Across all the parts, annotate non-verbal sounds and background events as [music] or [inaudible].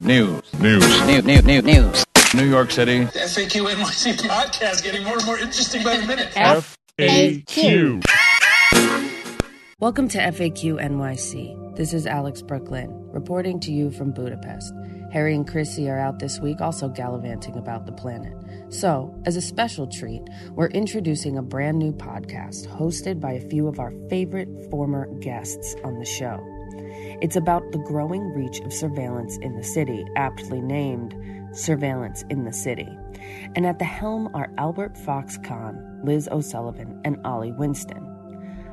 News. News. News. News. News. News. New York City. The FAQ NYC podcast getting more and more interesting by the minute. FAQ. Welcome to FAQ NYC. This is Alex Brook Lynn, reporting to you from Budapest. Harry and Chrissy are out this week also gallivanting about the planet. So, as a special treat, we're introducing a brand new podcast hosted by a few of our favorite former guests on the show. It's about the growing reach of surveillance in the city, aptly named Surveillance in the City. And at the helm are Albert Fox Cahn, Liz O'Sullivan, and Ali Winston.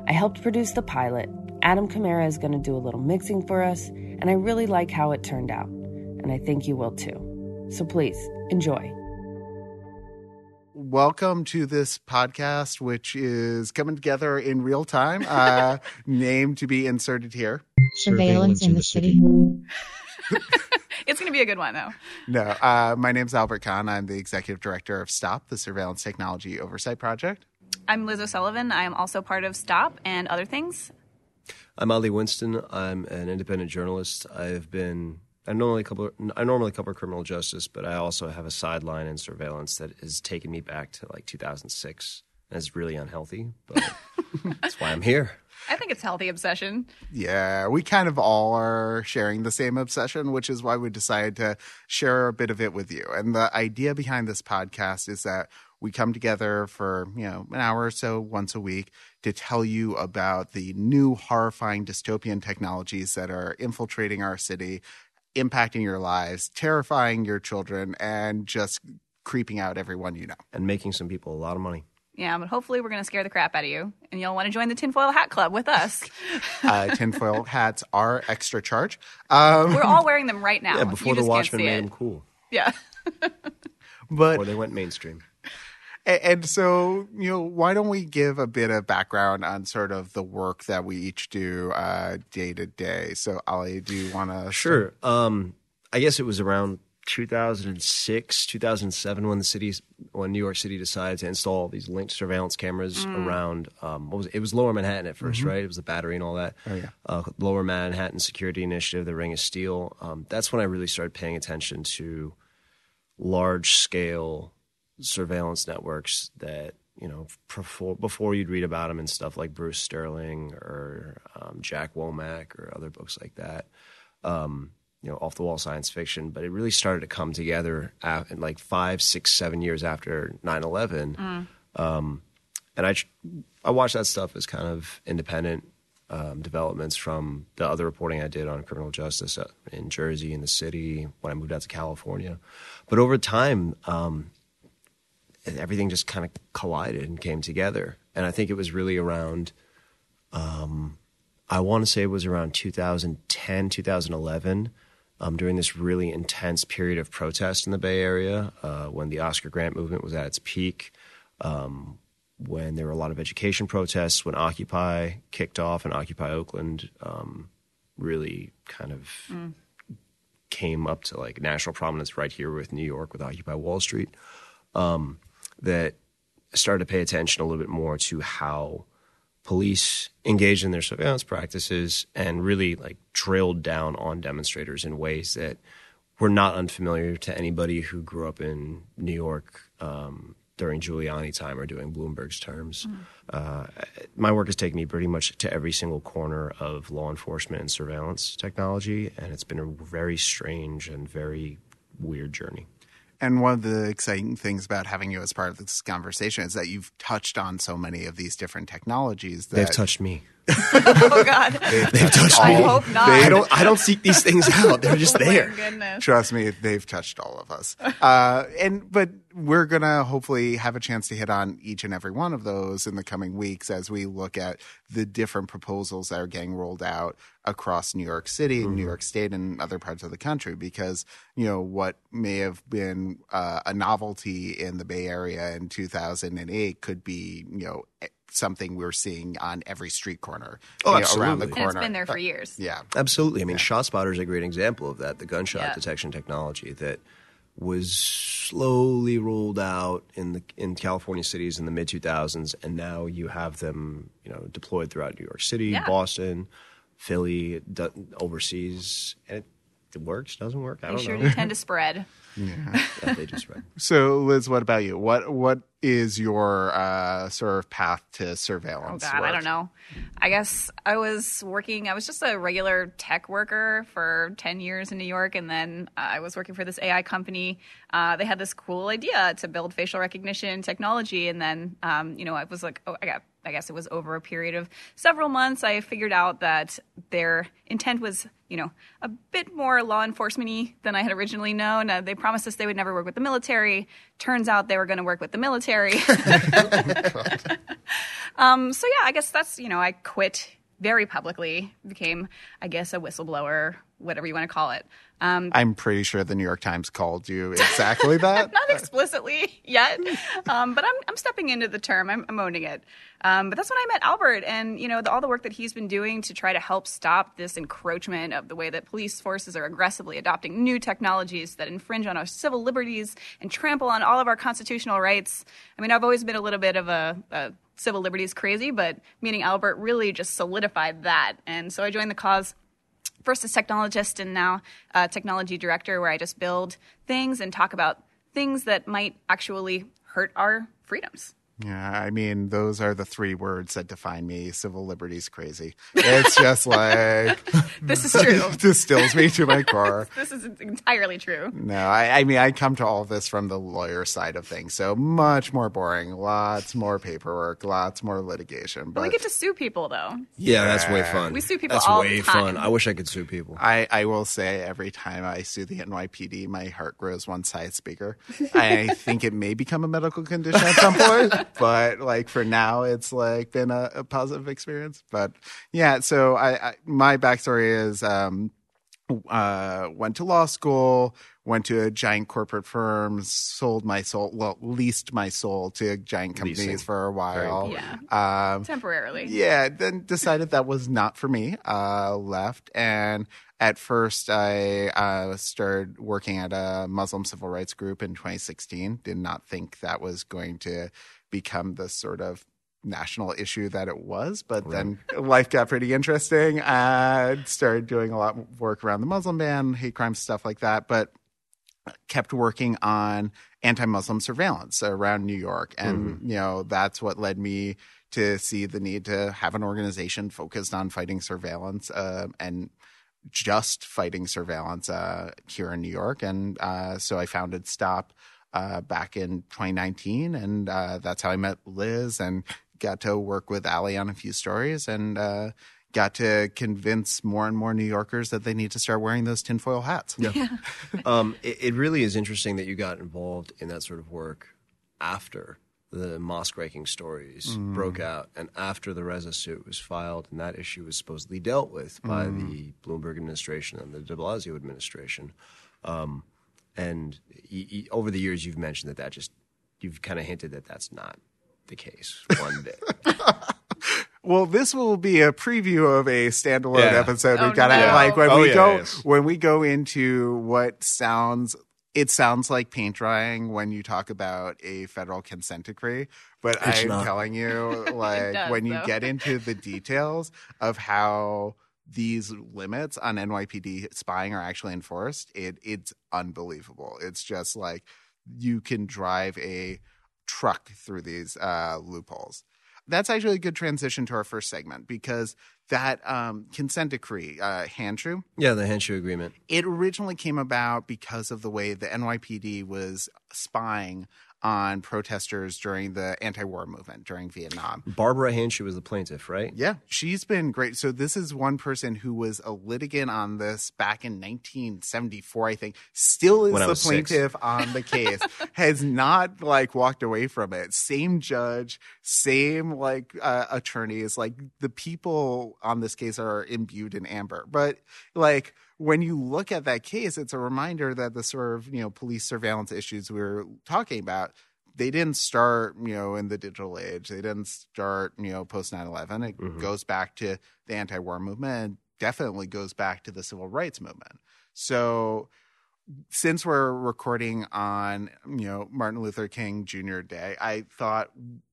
I helped produce the pilot. Adam Kamara is going to do a little mixing for us, and I really like how it turned out. And I think you will too. So please, enjoy. Welcome to this podcast, which is coming together in real time. Uh, [laughs] name to be inserted here. Surveillance in the city. [laughs] It's going to be a good one, though. No, uh, my name's Albert Cahn. I'm the executive director of STOP, the Surveillance Technology Oversight Project. I'm Liz O'Sullivan. I am also part of STOP and other things. I'm Ali Winston. I'm an independent journalist. I've been I normally cover I normally cover criminal justice, but I also have a sideline in surveillance that has taken me back to like 2006. And it's really unhealthy, but [laughs] that's why I'm here. I think it's healthy obsession. Yeah, we kind of all are sharing the same obsession, which is why we decided to share a bit of it with you. And the idea behind this podcast is that we come together for, you know, an hour or so once a week to tell you about the new horrifying dystopian technologies that are infiltrating our city, impacting your lives, terrifying your children, and just creeping out everyone you know. And making some people a lot of money. Yeah, but hopefully we're going to scare the crap out of you, and you'll want to join the Tinfoil Hat Club with us. [laughs] Uh, tinfoil hats are extra charge. Um, We're all wearing them right now. Yeah, You before the Watchmen made it. them cool. Yeah. [laughs] but Or they went mainstream. A- And so, you know, why don't we give a bit of background on sort of the work that we each do uh, day to day? So, Ali, do you want to? Sure. Um, I guess it was around 2006, 2007 when the city, when New York City decided to install these linked surveillance cameras around. Um, what was it? it was Lower Manhattan at 1st right? It was the battery and all that. Oh yeah. Uh, Lower Manhattan Security Initiative, the Ring of Steel. Um, that's when I really started paying attention to large scale surveillance networks that you know before before you'd read about them and stuff like Bruce Sterling or um, Jack Womack or other books like that. Um, you know, off the wall science fiction, but it really started to come together af in like five, six, seven years after 9 11. Um, and I, I watched that stuff as kind of independent um, developments from the other reporting I did on criminal justice uh, in Jersey, in the city, when I moved out to California. But over time, um, everything just kind of collided and came together. And I think it was really around, um, I want to say it was around 2010, 2011, um, during this really intense period of protest in the Bay Area, uh, when the Oscar Grant movement was at its peak, um, when there were a lot of education protests, when Occupy kicked off and Occupy Oakland um, really kind of came up to like national prominence right here with New York with Occupy Wall Street um, that started to pay attention a little bit more to how police engaged in their surveillance practices and really like drilled down on demonstrators in ways that were not unfamiliar to anybody who grew up in New York um, during Giuliani time or doing Bloomberg's terms. Uh, my work has taken me pretty much to every single corner of law enforcement and surveillance technology, and it's been a very strange and very weird journey. And one of the exciting things about having you as part of this conversation is that you've touched on so many of these different technologies that They've touched me. [laughs] Oh, God. They've touched I me. hope not. I don't. I don't seek these things [laughs] out. They're just Oh, there. goodness. Trust me, they've touched all of us. [laughs] Uh, and but we're gonna hopefully have a chance to hit on each and every one of those in the coming weeks as we look at the different proposals that are getting rolled out across New York City, and New York State, and other parts of the country. Because you know what may have been uh, a novelty in the Bay Area in 2008 could be you know something we're seeing on every street corner Oh, you know, around the absolutely. corner. And it's been there for uh, years. Yeah. Absolutely. I mean, ShotSpotter is a great example of that. The gunshot Yeah. detection technology that was slowly rolled out in the in California cities in the mid 2000s, and now you have them, you know, deployed throughout New York City, Yeah. Boston, Philly, d- overseas, and it, it works, doesn't work. I They don't sure know. do tend to spread. [laughs] Yeah, they just spread. [laughs] So, Liz, what about you? What what is your uh, sort of path to surveillance? Oh surveillance? God, I don't know. I guess I was working. I was just a regular tech worker for ten years in New York, and then uh, I was working for this AI company. Uh, they had this cool idea to build facial recognition technology, and then um, you know I was like, oh, I got. I guess it was over a period of several months. I figured out that their intent was, you know, a bit more law enforcement-y than I had originally known. Uh, they promised us they would never work with the military. Turns out they were going to work with the military. [laughs] [laughs] Um, so yeah, I guess that's you know I quit very publicly, became I guess a whistleblower, whatever you want to call it. Um, I'm pretty sure the New York Times called you exactly that. [laughs] not explicitly yet, um, but I'm I'm stepping into the term. I'm, I'm owning it. Um, but that's when I met Albert, and you know the, all the work that he's been doing to try to help stop this encroachment of the way that police forces are aggressively adopting new technologies that infringe on our civil liberties and trample on all of our constitutional rights. I mean, I've always been a little bit of a, a civil liberties crazy, but meeting Albert really just solidified that, and so I joined the cause first as technologist and now technology director, where I just build things and talk about things that might actually hurt our freedoms. Yeah, I mean, those are the three words that define me: civil liberties crazy. It's just like [laughs] This is true. [laughs] distills me to my core. [laughs] this is entirely true. No, I, I mean, I come to all of this from the lawyer side of things, so much more boring, lots more paperwork, lots more litigation. But But we get to sue people, though. Yeah, that's way fun. We sue people That's all way the time. fun. I wish I could sue people. I, I will say every time I sue the NYPD, my heart grows one size bigger. I think it may become a medical condition at some point, but like for now, it's like been a, a positive experience. But yeah, so I, I my backstory is um, uh, went to law school, went to a giant corporate firm, sold my soul, well, leased my soul to giant companies Leasing. for a while. Yeah. Um, Temporarily. yeah, then decided that was not for me. Uh, left, and at first I uh, started working at a Muslim civil rights group in 2016. Did not think that was going to become the sort of national issue that it was, but then life got pretty interesting. I started doing a lot of work around the Muslim ban, hate crime stuff like that, but kept working on anti-Muslim surveillance around New York, and you know that's what led me to see the need to have an organization focused on fighting surveillance uh, and just fighting surveillance uh, here in New York. And uh, so I founded Stop uh, back in 2019, and uh, that's how I met Liz and got to work with Ali on a few stories and. Uh, Got to convince more and more New Yorkers that they need to start wearing those tinfoil hats. Yeah. [laughs] Um, it, it really is interesting that you got involved in that sort of work after the mosque raking stories broke out and after the Raza suit was filed and that issue was supposedly dealt with by the Bloomberg administration and the de Blasio administration. Um, and y- y- over the years, you've mentioned that that just, you've kind of hinted that that's not the case one bit. [laughs] Well, this will be a preview of a standalone Yeah. episode. Oh, We've got to no. like when Oh, we yeah, go yes. when we go into what sounds it sounds like paint drying when you talk about a federal consent decree, but It's I'm not. telling you, [laughs] like does, when you though. get into the details of how these limits on NYPD spying are actually enforced, it it's unbelievable. It's just like you can drive a truck through these uh, loopholes. That's actually a good transition to our first segment because that um, consent decree, uh, Handschu, yeah, the Handschu agreement. it originally came about because of the way the NYPD was spying on protesters during the anti-war movement during Vietnam. Barbara Handschu was the plaintiff, right? Yeah, she's been great. So this is one person who was a litigant on this back in 1974, I think. Still is When the was six. plaintiff on the case. [laughs] has not like walked away from it. Same judge, same like uh, attorneys. Like the people on this case are imbued in amber. But like when you look at that case, it's a reminder that the sort of you know police surveillance issues we were talking about they didn't start, you know, in the digital age. They didn't start, you know, post 9-11. It mm-hmm. goes back to the anti-war movement and definitely goes back to the civil rights movement. So since we're recording on, you know, Martin Luther King Jr. Day, I thought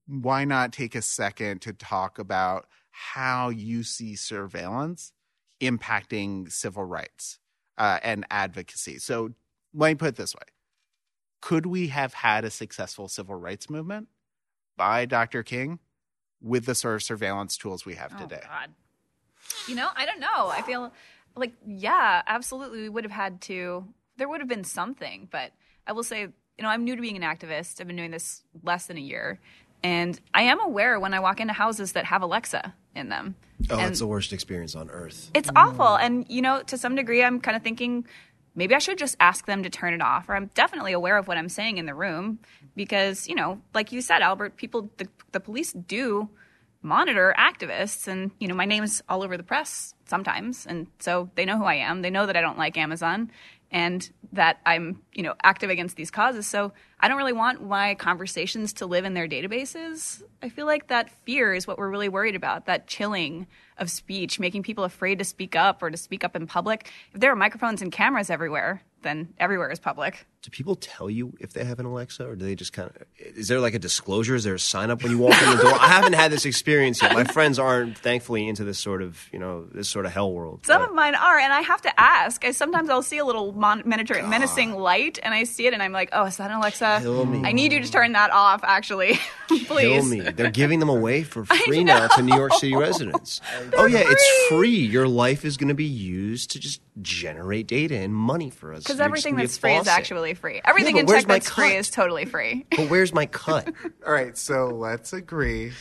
why not take a second to talk about how you see surveillance impacting civil rights? uh, and advocacy. So let me put it this way: Could we have had a successful civil rights movement by Dr. King with the sort of surveillance tools we have Oh, today? God. You know, I don't know. I feel like, yeah, absolutely. We would have had to, there would have been something. But I will say, you know, I'm new to being an activist. I've been doing this less than a year. And I am aware when I walk into houses that have Alexa in them. Oh, and it's the worst experience on earth. it's awful. And, you know, to some degree, I'm kind of thinking maybe I should just ask them to turn it off. Or I'm definitely aware of what I'm saying in the room because, you know, like you said, Albert, people, the, the police do monitor activists. And, you know, my name's all over the press sometimes. And so they know who I am. They know that I don't like Amazon and that I'm, you know, active against these causes. So I don't really want my conversations to live in their databases. I feel like that fear is what we're really worried about, that chilling of speech, making people afraid to speak up or to speak up in public. If there are microphones and cameras everywhere, then everywhere is public. Do people tell you if they have an Alexa, or do they just kind of? Is there like a disclosure? Is there a sign up when you walk in the door? I haven't had this experience yet. My friends aren't, thankfully, into this sort of you know this sort of hell world. Some But- of mine are, and I have to ask. I sometimes I'll see a little mon- miniature menacing light, and I see it, and I'm like, "Oh, is that an Alexa? Kill. I need you to turn that off, actually, [laughs] Kill please." me. They're giving them away for [laughs] free now to New York City residents. [laughs] oh yeah, it's free. Your life is going to be used to just generate data and money for us. Because everything gonna be a that's free is faucet. Actually free. Everything but in where's tech my that's free cut? is totally free. But where's my cut? [laughs] All right, so let's agree.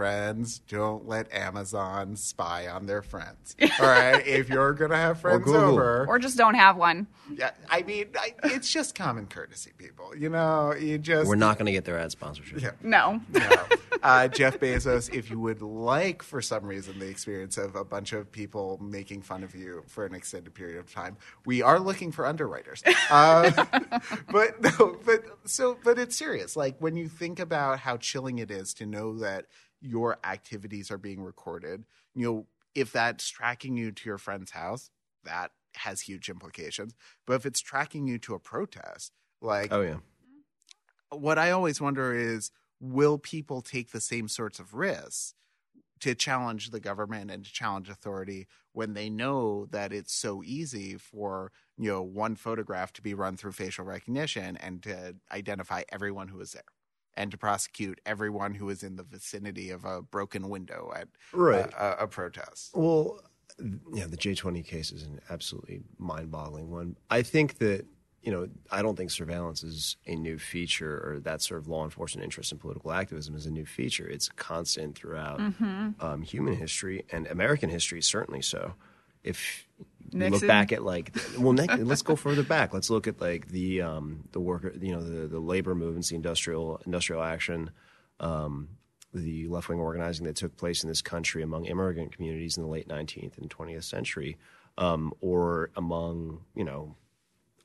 Friends, don't let Amazon spy on their friends. All right, [laughs] if you're gonna have friends Google. over, or just don't have one. yeah, I mean, I, it's just common courtesy, people. You know, you just We're not going to get their ad sponsorship. Yeah. No. No. [laughs] Uh, Jeff Bezos, if you would like, for some reason, the experience of a bunch of people making fun of you for an extended period of time, we are looking for underwriters. [laughs] Uh, but no, but so, but it's serious. Like when you think about how chilling it is to know that your activities are being recorded, you know, if that's tracking you to your friend's house, that has huge implications. But if it's tracking you to a protest, like Oh yeah. what I always wonder is will people take the same sorts of risks to challenge the government and to challenge authority when they know that it's so easy for you know one photograph to be run through facial recognition and to identify everyone who was there and to prosecute everyone who was in the vicinity of a broken window at Right. a, a, a protest. Well, yeah, the J20 case is an absolutely mind boggling one. I think that, you know, I don't think surveillance is a new feature or that sort of law enforcement interest in political activism is a new feature. It's constant throughout um, human history and American history, certainly so. If you look back at like, [laughs] well, let's go further back. Let's look at like the um, the worker, you know, the, the labor movements, the industrial industrial action, um, the left wing organizing that took place in this country among immigrant communities in the late 19th and 20th century, um, or among you know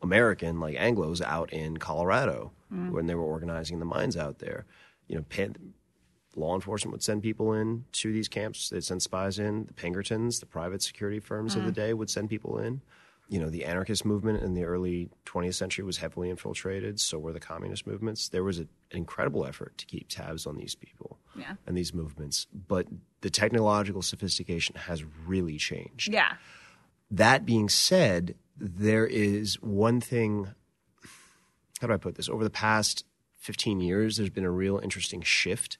American like Anglo's out in Colorado when they were organizing the mines out there. You know, pan- law enforcement would send people in to these camps. They'd send spies in. The Pinkertons, the private security firms of the mm. day, would send people in. You know, the anarchist movement in the early 20th century was heavily infiltrated. So were the communist movements. There was a, an incredible effort to keep tabs on these people Yeah. and these movements. But the technological sophistication has really changed. Yeah. That being said, there is one thing. How do I put this? Over the past 15 years, there's been a real interesting shift.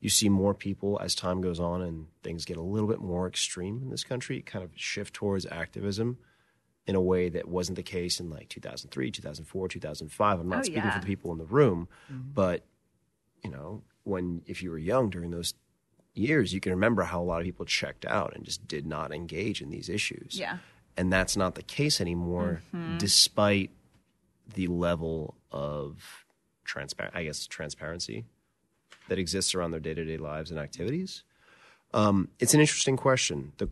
You see more people as time goes on and things get a little bit more extreme in this country, kind of shift towards activism in a way that wasn't the case in like 2003, 2004, 2005. I'm not Oh, speaking yeah. for the people in the room, mm-hmm. but you know, when if you were young during those years, you can remember how a lot of people checked out and just did not engage in these issues. Yeah. And that's not the case anymore, mm-hmm. despite the level of transparent, I guess, transparency that exists around their day to day lives and activities. Um, it's an interesting question. The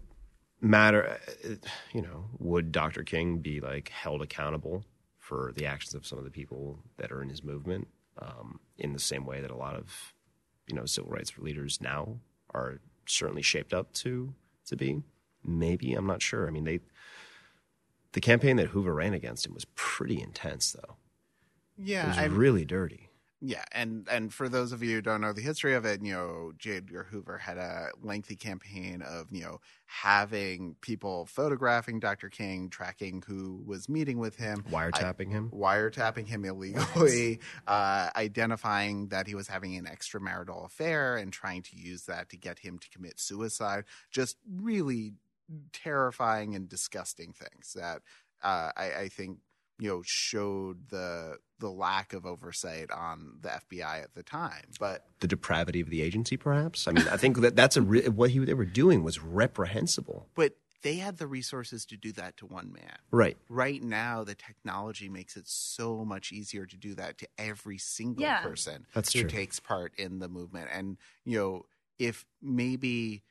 matter, uh, you know, would Dr. King be like held accountable for the actions of some of the people that are in his movement um, in the same way that a lot of, you know, civil rights leaders now are certainly shaped up to to be? Maybe I'm not sure. I mean, they the campaign that Hoover ran against him was pretty intense, though. Yeah, it was I, really dirty. Yeah, and and for those of you who don't know the history of it, you know, J. Edgar Hoover had a lengthy campaign of you know having people photographing Dr. King, tracking who was meeting with him, Wiretapping him. wiretapping him illegally, uh, identifying that he was having an extramarital affair, and trying to use that to get him to commit suicide. Just really terrifying and disgusting things that uh, I, I think you know showed the the lack of oversight on the FBI at the time. But The depravity of the agency, perhaps. I mean, I think that that's a re- what he, they were doing was reprehensible. but they had the resources to do that to one man. Right. Right now, the technology makes it so much easier to do that to every single Yeah. person That's who true. takes part in the movement. And you know, if maybe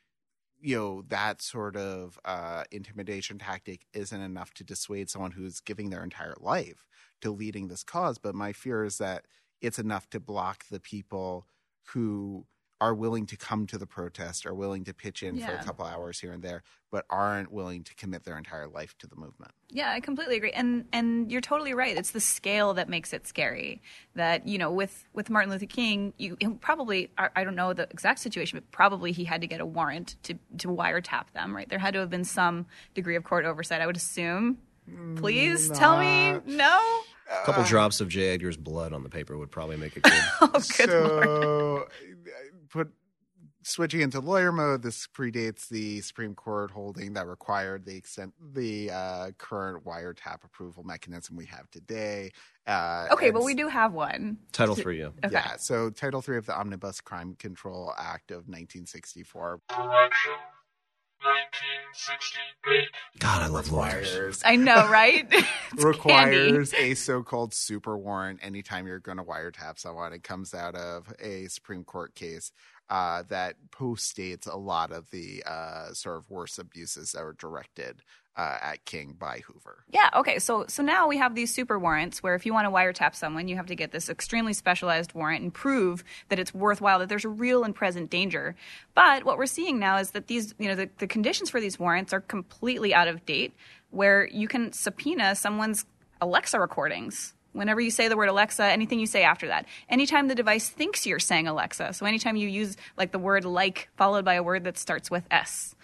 you know that sort of uh, intimidation tactic isn't enough to dissuade someone who's giving their entire life to leading this cause, but my fear is that it's enough to block the people who are willing to come to the protest, are willing to pitch in for a couple hours here and there, but aren't willing to commit their entire life to the movement. Yeah, I completely agree. And and you're totally right. It's the scale that makes it scary. That, you know, with with Martin Luther King, you probably I I don't know the exact situation, but probably he had to get a warrant to to wiretap them, right? There had to have been some degree of court oversight, I would assume. Please mm, tell me no. A couple drops of J. Edgar's blood on the paper would probably make it good. [laughs] Oh, good lord. Uh, so, put switching into lawyer mode. This predates the Supreme Court holding that required the extent the uh, current wiretap approval mechanism we have today. Uh, Okay, but we do have one. Title three, yeah. Okay. Yeah, so Title Three of the Omnibus Crime Control Act of 1964 God, I love lawyers. I know, right? [laughs] [laughs] It's candy. requires a so-called super warrant anytime you're going to wiretap someone. It comes out of a Supreme Court case uh, that postdates a lot of the uh, sort of worst abuses that were directed uh, at King by Hoover. Yeah, okay. So so now we have these super warrants where if you want to wiretap someone, you have to get this extremely specialized warrant and prove that it's worthwhile, that there's a real and present danger. But what we're seeing now is that these, you know, the, the conditions for these warrants are completely out of date, where you can subpoena someone's Alexa recordings. Whenever you say the word Alexa, anything you say after that. Anytime the device thinks you're saying Alexa. So anytime you use like the word like followed by a word that starts with S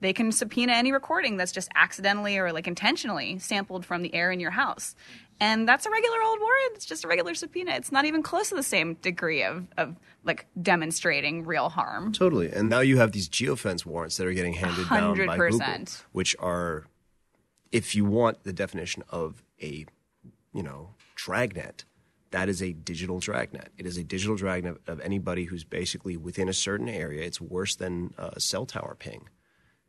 they can subpoena any recording that's just accidentally or like intentionally sampled from the air in your house. And that's a regular old warrant. It's just a regular subpoena. It's not even close to the same degree of, of like demonstrating real harm. Totally. And now you have these geofence warrants that are getting handed down by Google, 100%. which are, if you want the definition of a, you know, dragnet, that is a digital dragnet. It is a digital dragnet of anybody who's basically within a certain area. It's worse than a cell tower ping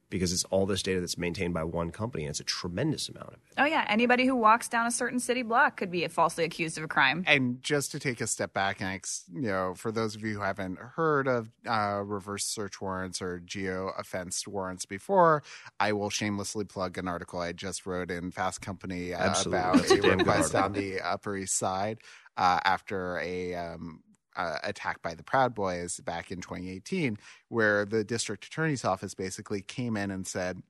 because it's all this data that's maintained by one company, and it's a tremendous amount of it. Oh, yeah. Anybody who walks down a certain city block could be falsely accused of a crime. And just to take a step back and ex- you know, for those of you who haven't heard of uh, reverse search warrants or geofence warrants before, I will shamelessly plug an article I just wrote in Fast Company uh, about a a damn good request on the Upper East Side uh, after a um, uh, attack by the Proud Boys back in 2018, where the district attorney's office basically came in and said.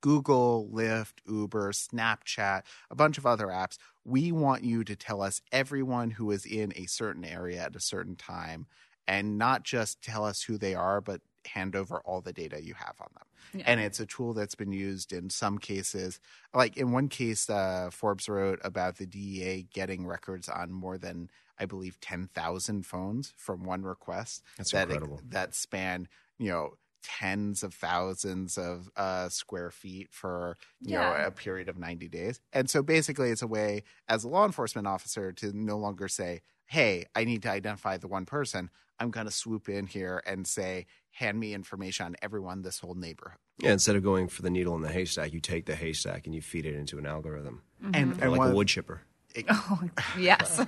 Google, Lyft, Uber, Snapchat, a bunch of other apps. We want you to tell us everyone who is in a certain area at a certain time and not just tell us who they are, but hand over all the data you have on them. And it's a tool that's been used in some cases. Like in one case, uh, Forbes wrote about the DEA getting records on more than, I believe, 10,000 phones from one request. That's that, incredible. That span, you know, tens of thousands of uh, square feet for you Yeah. know a period of 90 days and so basically it's a way as a law enforcement officer to no longer say hey i need to identify the one person i'm going to swoop in here and say hand me information on everyone this whole neighborhood Yeah, instead of going for the needle in the haystack, you take the haystack and you feed it into an algorithm, and, Mm-hmm. or and like one a wood chipper. [laughs] Yes.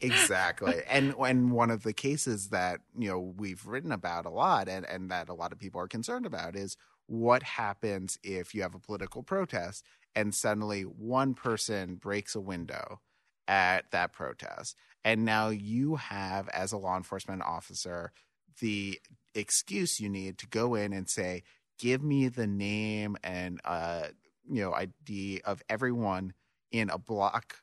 exactly. [laughs] And when one of the cases that you know we've written about a lot and, and that a lot of people are concerned about is what happens if you have a political protest and suddenly one person breaks a window at that protest. And now you have as a law enforcement officer the excuse you need to go in and say give me the name and uh you know id of everyone in a block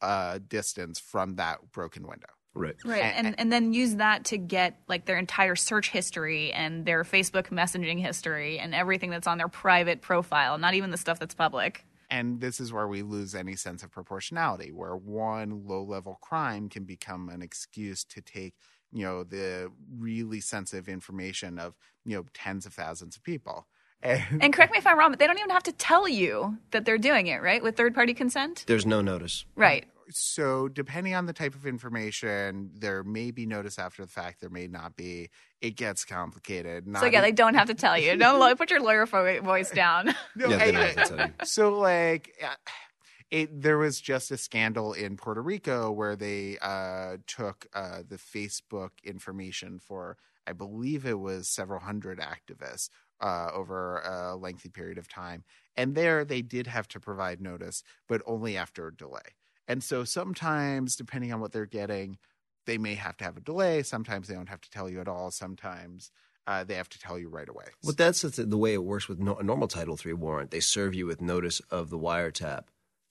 uh, distance from that broken window. Right. Right, and and then use that to get like their entire search history and their Facebook messaging history and everything that's on their private profile, not even the stuff that's public. And this is where we lose any sense of proportionality, where one low level crime can become an excuse to take, you know, the really sensitive information of, you know, tens of thousands of people. And, And correct me if I'm wrong, but they don't even have to tell you that they're doing it, right? With third party consent? There's no notice. Right. so depending on the type of information, there may be notice after the fact, there may not be. It gets complicated. Not So yeah, they don't have to tell you. Don't put your lawyer fo- voice down. [laughs] No, Yeah, they don't I- have to tell you. so like it there was just a scandal in Puerto Rico where they uh, took uh, the Facebook information for I believe it was several hundred activists uh, over a lengthy period of time, and there they did have to provide notice, but only after a delay. And so sometimes, depending on what they're getting, they may have to have a delay. Sometimes they don't have to tell you at all. Sometimes uh, they have to tell you right away. Well, that's the, the way it works with no, a normal Title III warrant. They serve you with notice of the wiretap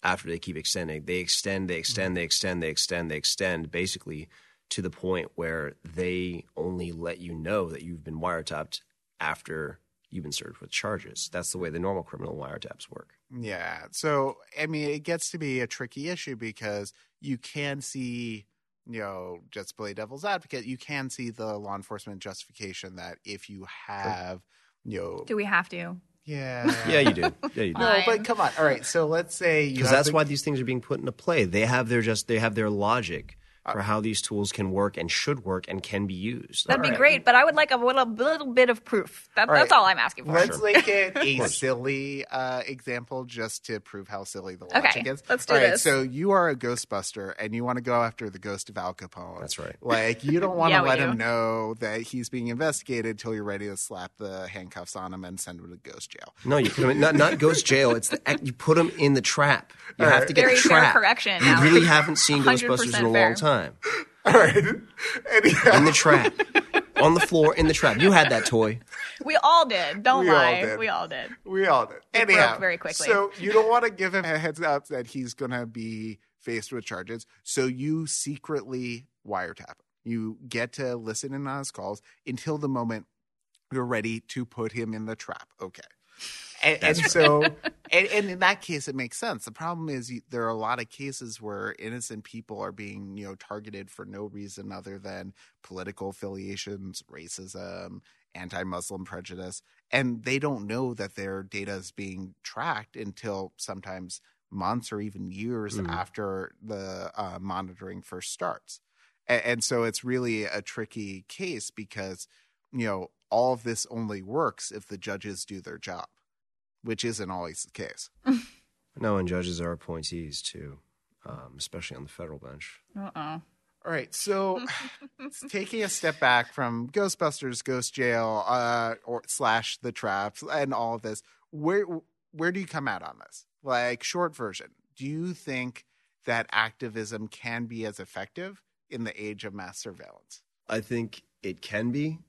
after they keep extending. They extend, they extend, they extend, they extend, they extend, basically to the point where they only let you know that you've been wiretapped after you've been served with charges. That's the way the normal criminal wiretaps work. Yeah. So, I mean, it gets to be a tricky issue because you can see, you know, just to play devil's advocate, you can see the law enforcement justification that if you have, you know, Do we have to? yeah. [laughs] Yeah, you do. Yeah, you do. No, but come on. All right. So let's say you Because that's the- why these things are being put into play. They have their just they have their logic for how these tools can work and should work and can be used. That'd be right. great, but I would like a little, little bit of proof. That, All That's right. all I'm asking for. Let's Sure. make it [laughs] a silly uh, example just to prove how silly the logic is. Okay, is. let's do All right, this. So you are a Ghostbuster and you want to go after the ghost of Al Capone. That's right. Like you don't [laughs] want to Yeah, let him know that he's being investigated until you're ready to slap the handcuffs on him and send him to ghost jail. No, you put them in, not not ghost jail. It's the you put him in the trap. You have to get Very a fair trap. correction, You Alex. really haven't seen [laughs] 100% Ghostbusters in a fair. long time. [laughs] All right. Anyhow, In the trap, on the floor, in the trap. You had that toy. We all did. Don't We all lie. did. We all did. we all did. It Anyhow, broke very quickly. So you don't want to give him a heads up that he's going to be faced with charges. So you secretly wiretap him. You get to listen in on his calls until the moment you're ready to put him in the trap. Okay. And, and so, and, and in that case, it makes sense. The problem is you, there are a lot of cases where innocent people are being, you know, targeted for no reason other than political affiliations, racism, anti-Muslim prejudice, and they don't know that their data is being tracked until sometimes months or even years Mhm. after the uh, monitoring first starts. And, and so it's really a tricky case because, you know, all of this only works if the judges do their job, which isn't always the case. [laughs] No, and judges are appointees too, um, especially on the federal bench. Uh-oh. All right, so [laughs] taking a step back from Ghostbusters, Ghost Jail, uh, or slash the traps, and all of this, where where do you come out on this? Like short version, do you think that activism can be as effective in the age of mass surveillance? I think it can be.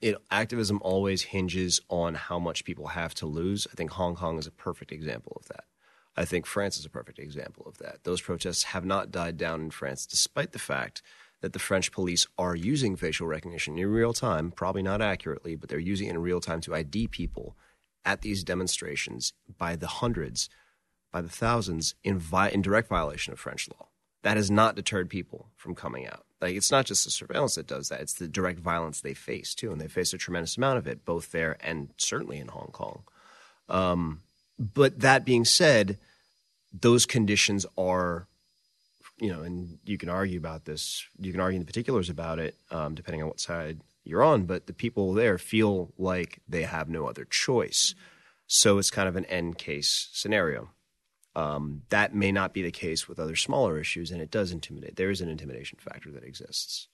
It activism always hinges on how much people have to lose. I think Hong Kong is a perfect example of that. I think France is a perfect example of that. Those protests have not died down in France, despite the fact that the French police are using facial recognition in real time, probably not accurately, but they're using it in real time to ID people at these demonstrations by the hundreds, by the thousands, in, vi- in direct violation of French law. That has not deterred people from coming out. Like it's not just the surveillance that does that; it's the direct violence they face too, and they face a tremendous amount of it, both there and certainly in Hong Kong. Um, but that being said, those conditions are, you know, and you can argue about this. You can argue in the particulars about it, um, depending on what side you're on. But the people there feel like they have no other choice, so it's kind of an end case scenario. Um, that may not be the case with other smaller issues, and it does intimidate. There is an intimidation factor that exists.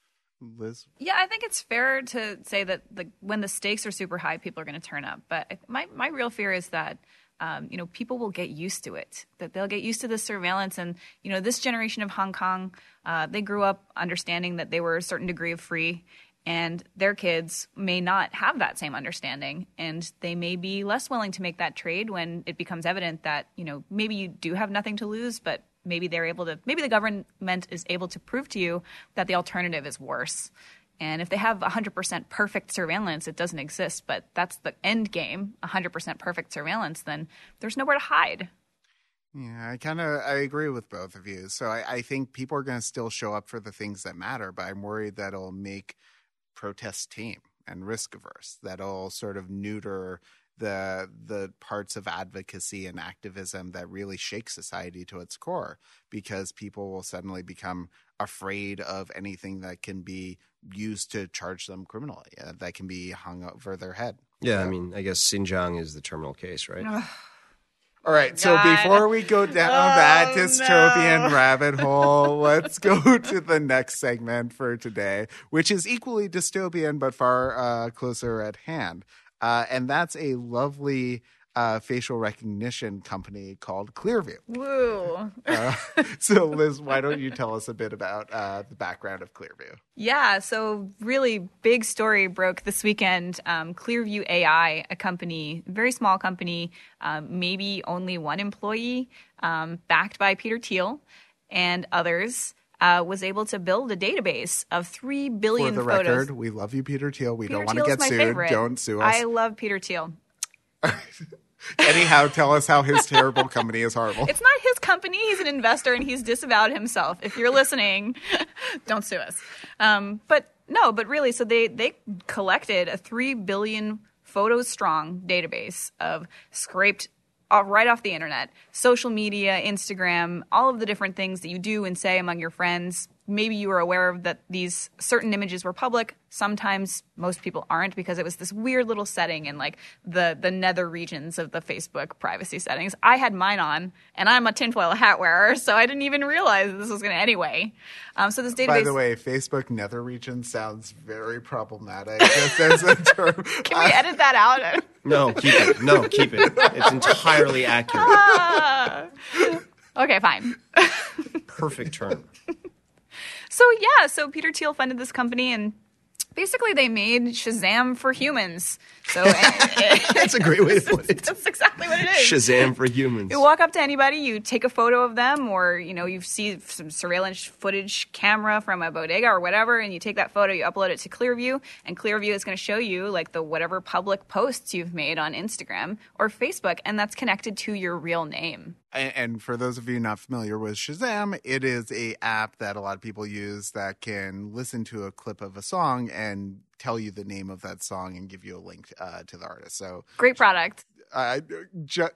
Liz? Yeah, I think it's fair to say that the, when the stakes are super high, people are going to turn up. But my, my real fear is that um, you know people will get used to it. That they'll get used to the surveillance, and you know this generation of Hong Kong, uh, they grew up understanding that they were a certain degree of free, and their kids may not have that same understanding, and they may be less willing to make that trade when it becomes evident that you know maybe you do have nothing to lose, but maybe they're able to maybe the government is able to prove to you that the alternative is worse. And if they have 100% perfect surveillance, it doesn't exist, but that's the end game 100% perfect surveillance, then there's nowhere to hide. Yeah, I kind of I agree with both of you. So I, I think people are going to still show up for the things that matter, but I'm worried that it'll make protests team and risk averse. That'll sort of neuter the the parts of advocacy and activism that really shake society to its core because people will suddenly become afraid of anything that can be used to charge them criminally uh, that can be hung over their head. Yeah, So- I mean, I guess Xinjiang is the terminal case, right? All right, so God. before we go down [laughs] that dystopian rabbit [laughs] hole, let's go to the next segment for today, which is equally dystopian but far uh, closer at hand. Uh, and that's a lovely uh, facial recognition company called Clearview. Woo. Uh, [laughs] so, Liz, why don't you tell us a bit about uh, the background of Clearview? Yeah, so really big story broke this weekend. Um, Clearview AI, a company, very small company, um, maybe only one employee, um, backed by Peter Thiel and others, uh, was able to build a database of three For the photos. record, we love you, Peter Thiel. We Peter don't want to get sued. favorite. Don't sue us. I love Peter Thiel. [laughs] Anyhow, tell us how his terrible company is horrible. It's not his company. He's an investor and he's disavowed himself. If you're listening, [laughs] don't sue us. Um, but no, but really, so they, they collected a 3 billion photos strong database of scraped uh, right off the internet, social media, Instagram, all of the different things that you do and say among your friends. Maybe you were aware of that these certain images were public. Sometimes most people aren't because it was this weird little setting in like the the nether regions of the Facebook privacy settings. I had mine on, and I'm a tinfoil hat wearer, so I didn't even realize this was going to anyway. Um, so this database. By the way, Facebook nether region sounds very problematic. [laughs] As a term. can we edit that out? [laughs] No, keep it. No, keep it. It's entirely accurate. [laughs] okay, fine. Perfect term. So yeah, so Peter Thiel funded this company and basically they made Shazam for humans. So [laughs] That's a great way to [laughs] put it. that's exactly what it is. Shazam for humans. You walk up to anybody, you take a photo of them, or you know you see some surveillance footage camera from a bodega or whatever, and you take that photo, you upload it to Clearview, and Clearview is going to show you like the whatever public posts you've made on Instagram or Facebook, and that's connected to your real name. And and for those of you not familiar with Shazam, it is a app that a lot of people use that can listen to a clip of a song and tell you the name of that song and give you a link uh, to the artist. So, Great product. uh, ju-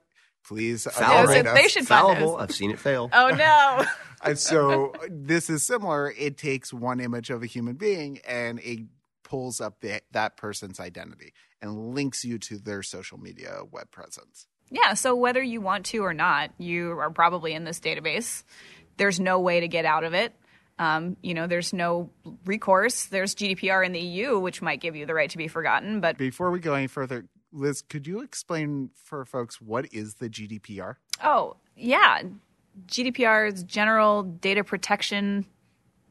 please Fallible. underwrite so us. they should fund Fallible. I've seen it fail. Oh no. [laughs] Uh, so this is similar. It takes one image of a human being and it pulls up the, that person's identity and links you to their social media web presence. Yeah, so whether you want to or not, you are probably in this database. There's no way to get out of it. Um, you know, there's no recourse. There's GDPR in the EU, which might give you the right to be forgotten. But Before we go any further, Liz, could you explain for folks what is the GDPR? oh, yeah, GDPR is General Data Protection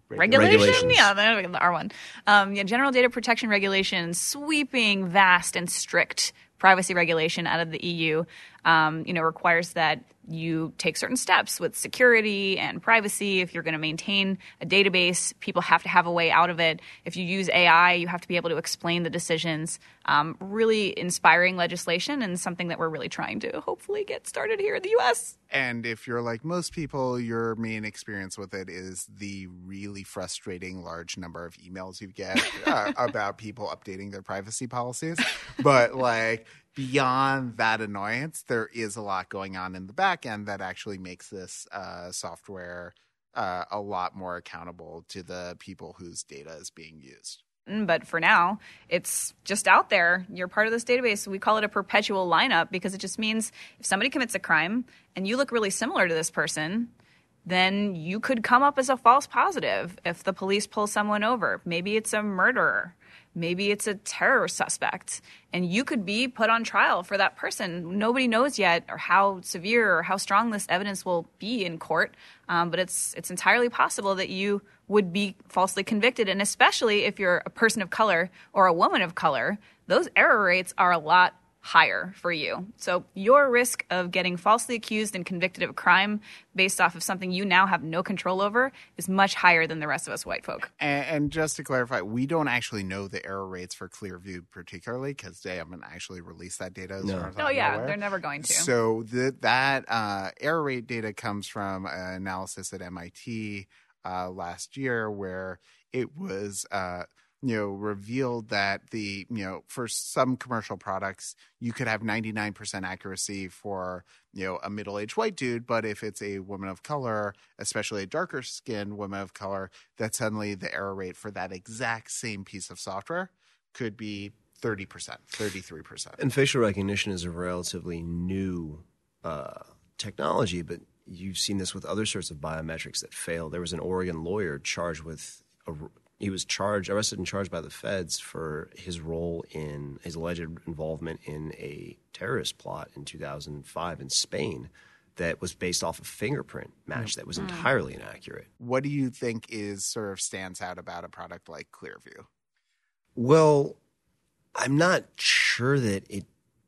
Regulation? Yeah, there we go, the R one. Um, yeah, General Data Protection Regulation, sweeping, vast, and strict privacy regulation out of the EU. Um, you know, requires that you take certain steps with security and privacy. If you're going to maintain a database, people have to have a way out of it. If you use AI, you have to be able to explain the decisions. Um, really inspiring legislation and something that we're really trying to hopefully get started here in the U.S. And if you're like most people, your main experience with it is the really frustrating large number of emails you get [laughs] uh, about people updating their privacy policies. But like beyond that annoyance, there is a lot going on in the back end that actually makes this uh, software uh, a lot more accountable to the people whose data is being used. Mm, but for now, it's just out there. You're part of this database. We call it a perpetual lineup because it just means if somebody commits a crime and you look really similar to this person, then you could come up as a false positive if the police pull someone over. Maybe it's a murderer. Maybe it's a terror suspect. And you could be put on trial for that person. Nobody knows yet or how severe or how strong this evidence will be in court. Um, but it's it's entirely possible that you would be falsely convicted. And especially if you're a person of color or a woman of color, those error rates are a lot higher for you. So your risk of getting falsely accused and convicted of a crime based off of something you now have no control over is much higher than the rest of us white folk. And, and just to clarify, we don't actually know the error rates for Clearview particularly because they haven't actually released that data. As No. far as Oh I'm yeah, aware. they're never going to. So the, that uh, error rate data comes from an analysis at MIT uh, last year, where it was uh, you know revealed that the you know for some commercial products you could have 99% accuracy for you know a middle-aged white dude, but if it's a woman of color, especially a darker skinned woman of color, that suddenly the error rate for that exact same piece of software could be 30%, 33%. And facial recognition is a relatively new uh, technology, but you've seen this with other sorts of biometrics that fail. There was an Oregon lawyer charged with a, he was charged, arrested and charged by the feds for his role in his alleged involvement in a terrorist plot in 2005 in Spain that was based off a fingerprint match that was mm. entirely inaccurate. what do you think is sort of stands out about a product like Clearview? Well, I'm not sure that it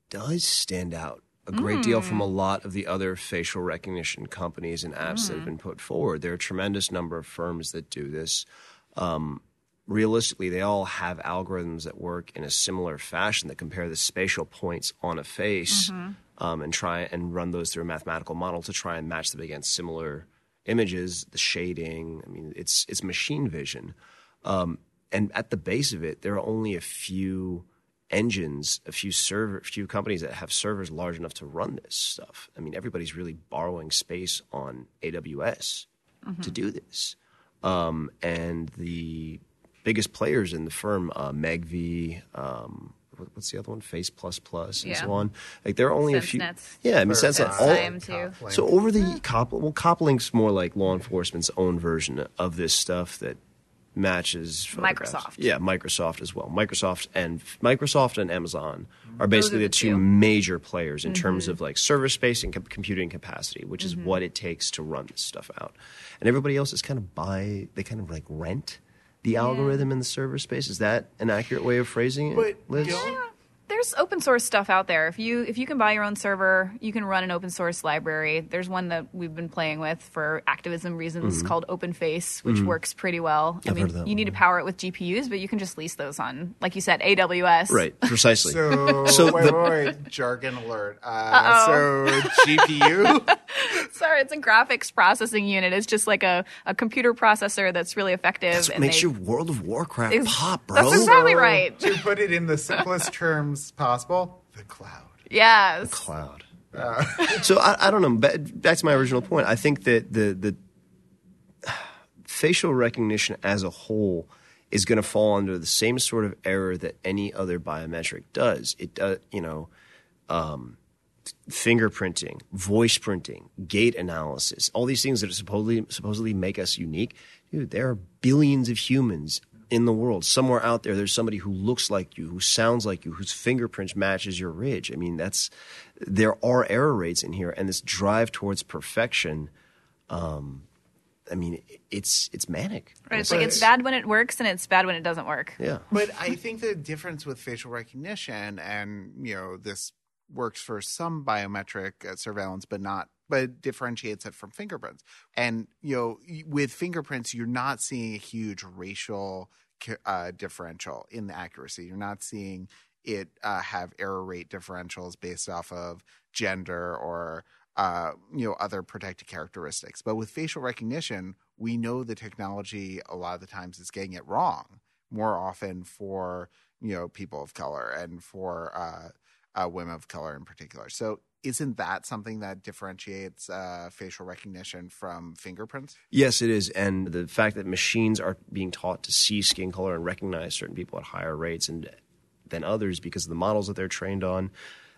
does stand out a great deal from a mm. lot of the other facial recognition companies and apps that have mm. been put forward. There are a tremendous number of firms that do this. Um, realistically, they all have algorithms that work in a similar fashion that compare the spatial points on a face um, and try and run those through a mathematical model to try and match them against similar images, the shading. I mean, it's it's machine vision. Um, and at the base of it, there are only a few engines, a few server, a few companies that have servers large enough to run this stuff. I mean, everybody's really borrowing space on AWS to do this. Um, and the biggest players in the firm, uh, Megvii, um, what's the other one? Face Plus Plus and Yeah. so on. Like there are only a few. SenseNets. Yeah, I mean, Sense Sense all, so over the cop, well, Coplink's more like law enforcement's own version of this stuff that matches photographs. Microsoft. Yeah, Microsoft as well. Microsoft and Microsoft and Amazon are basically are the, the two two. major players in terms mm-hmm. of like server space and com- computing capacity, which is mm-hmm. what it takes to run this stuff out. And everybody else is kind of buy. They kind of like rent the algorithm in the server space. Is that an accurate way of phrasing it, But Liz? don't- There's open source stuff out there. If you if you can buy your own server, you can run an open source library. There's one that we've been playing with for activism reasons called OpenFace, which works pretty well. I Mm-hmm. I've mean, heard of that you need to power it with GPUs, but you can just lease those on, like you said, AWS. Right, precisely. [laughs] So, So wait, the- wait, wait, jargon alert. Uh, so GPU. [laughs] [laughs] Sorry, it's a graphics processing unit. It's just like a, a computer processor that's really effective. That's what makes they- your World of Warcraft Ex- pop, bro. That's exactly right. To put it in the [laughs] simplest terms possible, the cloud. Yes. The cloud. so I, I don't know. Back, back to my original point. I think that the the facial recognition as a whole is going to fall under the same sort of error that any other biometric does. It does, you know, um, fingerprinting, voice printing, gait analysis, all these things that are supposedly supposedly make us unique. Dude, there are billions of humans in the world. Somewhere out there, there's somebody who looks like you, who sounds like you, whose fingerprints matches your ridge. I mean, that's there are error rates in here, and this drive towards perfection. Um, I mean, it's it's manic. Right, It's like it's bad when it works and it's bad when it doesn't work. Yeah. But I think the difference with facial recognition and, you know, this works for some biometric uh, surveillance, but not, but differentiates it from fingerprints. And, you know, with fingerprints, you're not seeing a huge racial uh, differential in the accuracy. You're not seeing it uh, have error rate differentials based off of gender or uh, you know other protected characteristics. But with facial recognition, we know the technology a lot of the times is getting it wrong more often for you know people of color and for uh, women of color in particular. So isn't that something that differentiates uh, facial recognition from fingerprints? Yes, it is, and the fact that machines are being taught to see skin color and recognize certain people at higher rates and than others because of the models that they're trained on,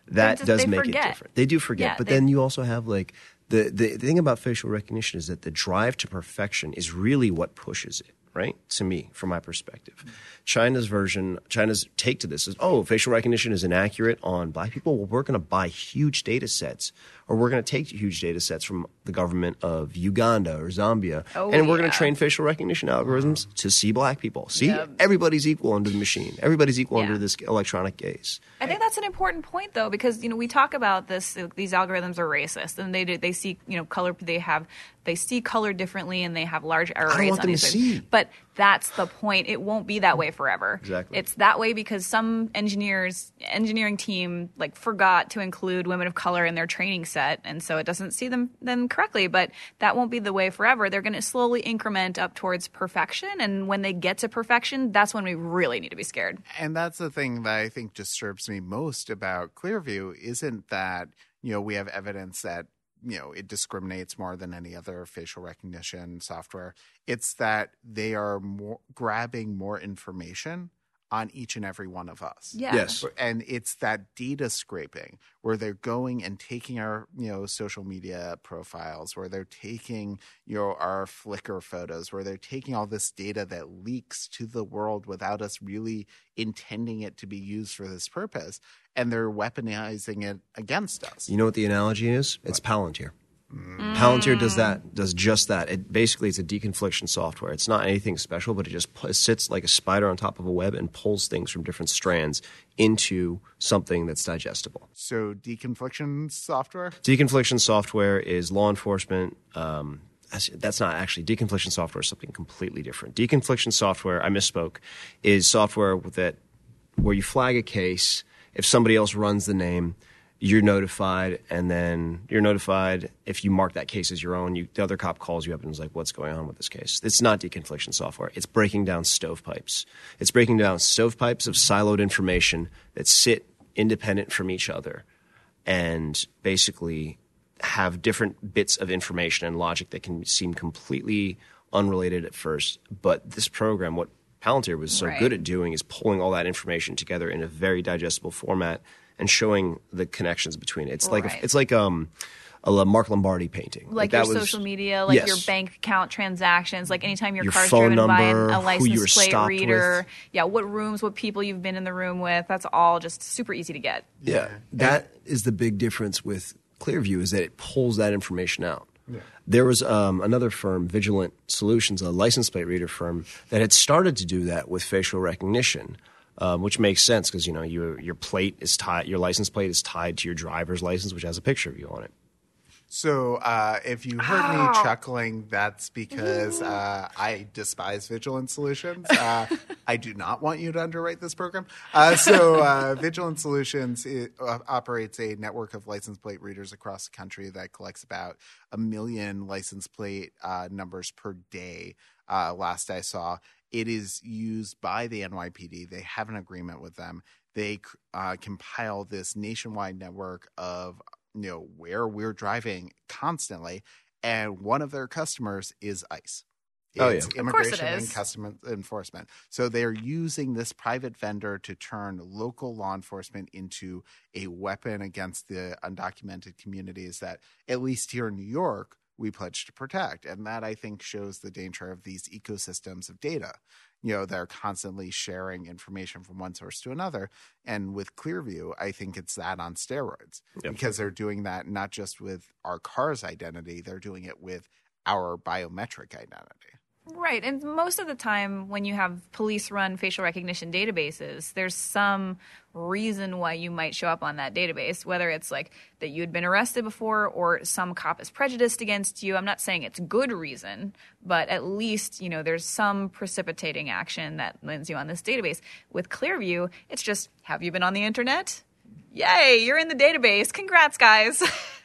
that just- does they make it different. They do forget, Yeah, but they- then you also have like the, the the thing about facial recognition is that the drive to perfection is really what pushes it. Right? To me, from my perspective. China's version, China's take to this is, oh, facial recognition is inaccurate on black people. Well, we're going to buy huge data sets, or we're going to take huge data sets from the government of Uganda or Zambia, Oh, and we're going to train facial recognition algorithms to see black people. See, everybody's equal under the machine. Everybody's equal Yeah. under this electronic gaze. I think that's an important point, though, because you know we talk about this. These algorithms are racist, and they do, they see you know color. They have they see color differently, and they have large error don't rates want on them these to things. see. But that's the point. It won't be that way forever. Exactly. It's that way because some engineers, engineering team, like forgot to include women of color in their training set, and so it doesn't see them them correctly. But that won't be the way forever. They're going to slowly increment up towards perfection, and when they get to perfection, that's when we really need to be scared. And that's the thing that I think disturbs me most about Clearview isn't that, you know, we have evidence that, you know, it discriminates more than any other facial recognition software. It's that they are more grabbing more information on each and every one of us. Yeah. Yes. And it's that data scraping where they're going and taking our, you know, social media profiles, where they're taking, you know, our Flickr photos, where they're taking all this data that leaks to the world without us really intending it to be used for this purpose. And they're weaponizing it against us. You know what the analogy is? It's Palantir. Palantir does that, does just that. It basically it's a deconfliction software. It's not anything special, but it just it sits like a spider on top of a web and pulls things from different strands into something that's digestible. So deconfliction software? Deconfliction software is law enforcement. Um, that's- that's not actually deconfliction software is something completely different. Deconfliction software, I misspoke, is software that where you flag a case. If somebody else runs the name, you're notified, and then you're notified if you mark that case as your own. You, the other cop calls you up and is like, "What's going on with this case?" It's not deconfliction software. It's breaking down stovepipes. It's breaking down stovepipes of siloed information that sit independent from each other, and basically have different bits of information and logic that can seem completely unrelated at first. But this program, what Palantir was so Right. good at doing is pulling all that information together in a very digestible format and showing the connections between it. It's like Right. it's like um, a Mark Lombardi painting. like, that your was- social media, like your bank account transactions, like anytime your, Your car's phone driven by an- number, a who you were license plate stopped reader, with. yeah, what rooms, what people you've been in the room with. That's all just super easy to get. Yeah, that is the big difference with Clearview is that it pulls that information out. There was um, another firm, Vigilant Solutions, a license plate reader firm, that had started to do that with facial recognition, um, which makes sense because you know your your plate is tied, your license plate is tied to your driver's license, which has a picture of you on it. So uh, if you heard me chuckling, that's because [laughs] uh, I despise Vigilant Solutions. Uh, [laughs] I do not want you to underwrite this program. Uh, so uh, Vigilant Solutions it, uh, operates a network of license plate readers across the country that collects about a million license plate uh, numbers per day. Uh, last I saw, it is used by the NYPD. They have an agreement with them. They uh, compile this nationwide network of you know where we're driving constantly and one of their customers is ice Oh, yeah. it's Of course it immigration and is. customs enforcement so they're using this private vendor to turn local law enforcement into a weapon against the undocumented communities that at least here in new york we pledge to protect. And that i think shows the danger of these ecosystems of data you know they're constantly sharing information from one source to another. And with clearview i think it's that on steroids Yep. because they're doing that not just with our car's identity they're doing it with our biometric identity Right. And most of the time, when you have police run facial recognition databases, there's some reason why you might show up on that database, whether it's like that you had been arrested before or some cop is prejudiced against you. I'm not saying it's good reason, but at least, you know, there's some precipitating action that lands you on this database. With Clearview, it's just have you been on the internet? Yay, you're in the database. Congrats, guys. [laughs]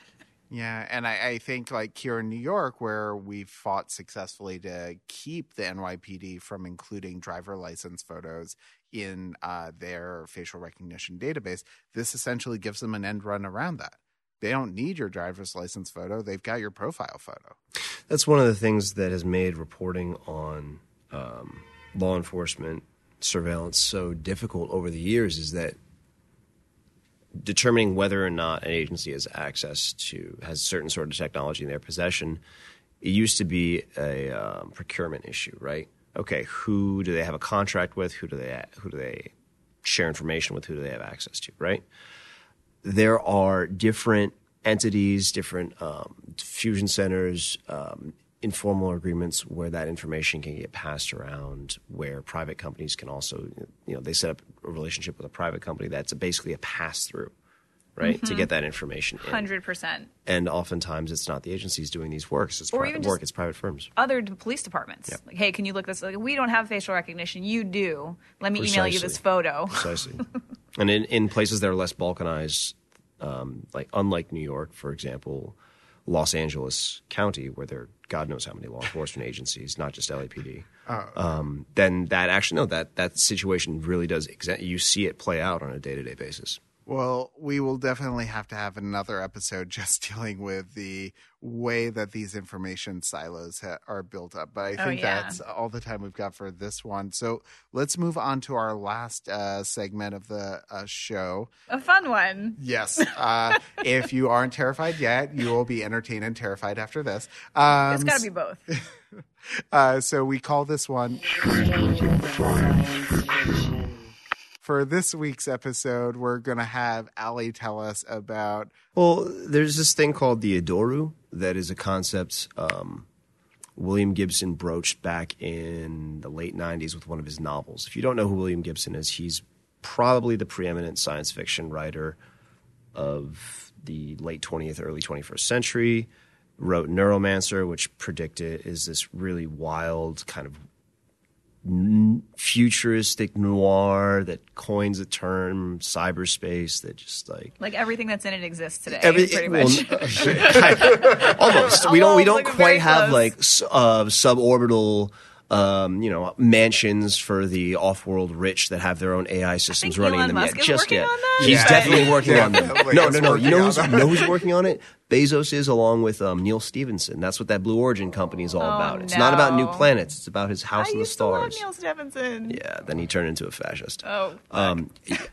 Yeah, and I, I think like here in New York, where we've fought successfully to keep the NYPD from including driver license photos in uh, their facial recognition database, this essentially gives them an end run around that. They don't need your driver's license photo; they've got your profile photo. That's one of the things that has made reporting on um, law enforcement surveillance so difficult over the years is that determining whether or not an agency has access to has certain sort of technology in their possession it used to be a um, procurement issue right okay, who do they have a contract with? Who do they who do they share information with? Who do they have access to? Right. There are different entities, different um, fusion centers, um, informal agreements where that information can get passed around. Where private companies can also, you know, they set up a relationship with a private company that's basically a pass through. Right to get that information in. Hundred percent. and oftentimes it's not the agencies doing these works; it's Or private work, it's private firms. Other police departments. Yep. Like, hey, can you look this? Like, we don't have facial recognition. You do. Let me email you this photo. Precisely. [laughs] and in, in places that are less balkanized, um, like unlike New York, for example, Los Angeles County, where there are God knows how many law enforcement agencies, not just LAPD. um, then that actually no, that that situation really does. Exa- you see it play out on a day to day basis. Well, we will definitely have to have another episode [laughs] just dealing with the way that these information silos ha- are built up. But I Oh, think yeah. that's all the time we've got for this one. So let's move on to our last uh, segment of the uh, show. A fun one. Yes. Uh, [laughs] if you aren't terrified yet, you will be entertained and terrified after this. Um, It's got to be both. [laughs] uh, so we call this one. For this week's episode, we're going to have Ali tell us about Well, there's this thing called the Idoru that is a concept um, William Gibson broached back in the late 90s with one of his novels. If you don't know who William Gibson is, he's probably the preeminent science fiction writer of the late 20th, early 21st century. Wrote Neuromancer, which predicted is this really wild kind of futuristic noir that coins the term cyberspace that just like Like everything that's in it exists today. Every- pretty well, [laughs] [laughs] much. almost. We don't. We don't quite have close. like uh, suborbital, um, you know, mansions for the off-world rich that have their own AI systems running Elon in them Musk yet. is Just yet. on that, He's but- definitely working on them. [laughs] Definitely No, no, no. You know who's, working on know who's [laughs] working on it? Bezos is along with um, Neal Stephenson. That's what that Blue Origin company is all Oh, about. It's not about new planets. It's about his house I in the used to love stars. Neal Stephenson. Yeah. Then he turned into a fascist. Oh, Um,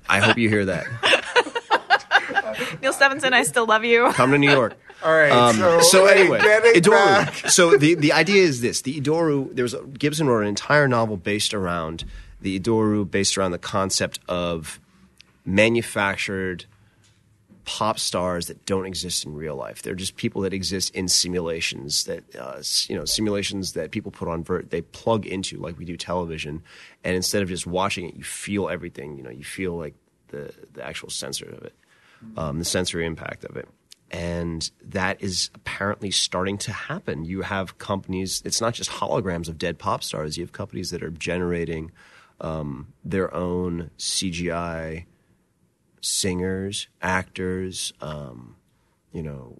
I hope you hear that. [laughs] Neal Stephenson, I still love you. Come to New York. All right. Um, so, so anyway, Idoru. So the, the idea is this: the Idoru. There's a, Gibson wrote an entire novel based around the Idoru, based around the concept of manufactured pop stars that don't exist in real life. They're just people that exist in simulations that uh, you know simulations that people put on vert. They plug into like we do television, and instead of just watching it, you feel everything. You know, you feel like the the actual sensor of it, um, the sensory impact of it. And that is apparently starting to happen. You have companies, it's not just holograms of dead pop stars. You have companies that are generating um, their own CGI singers, actors, um, you know,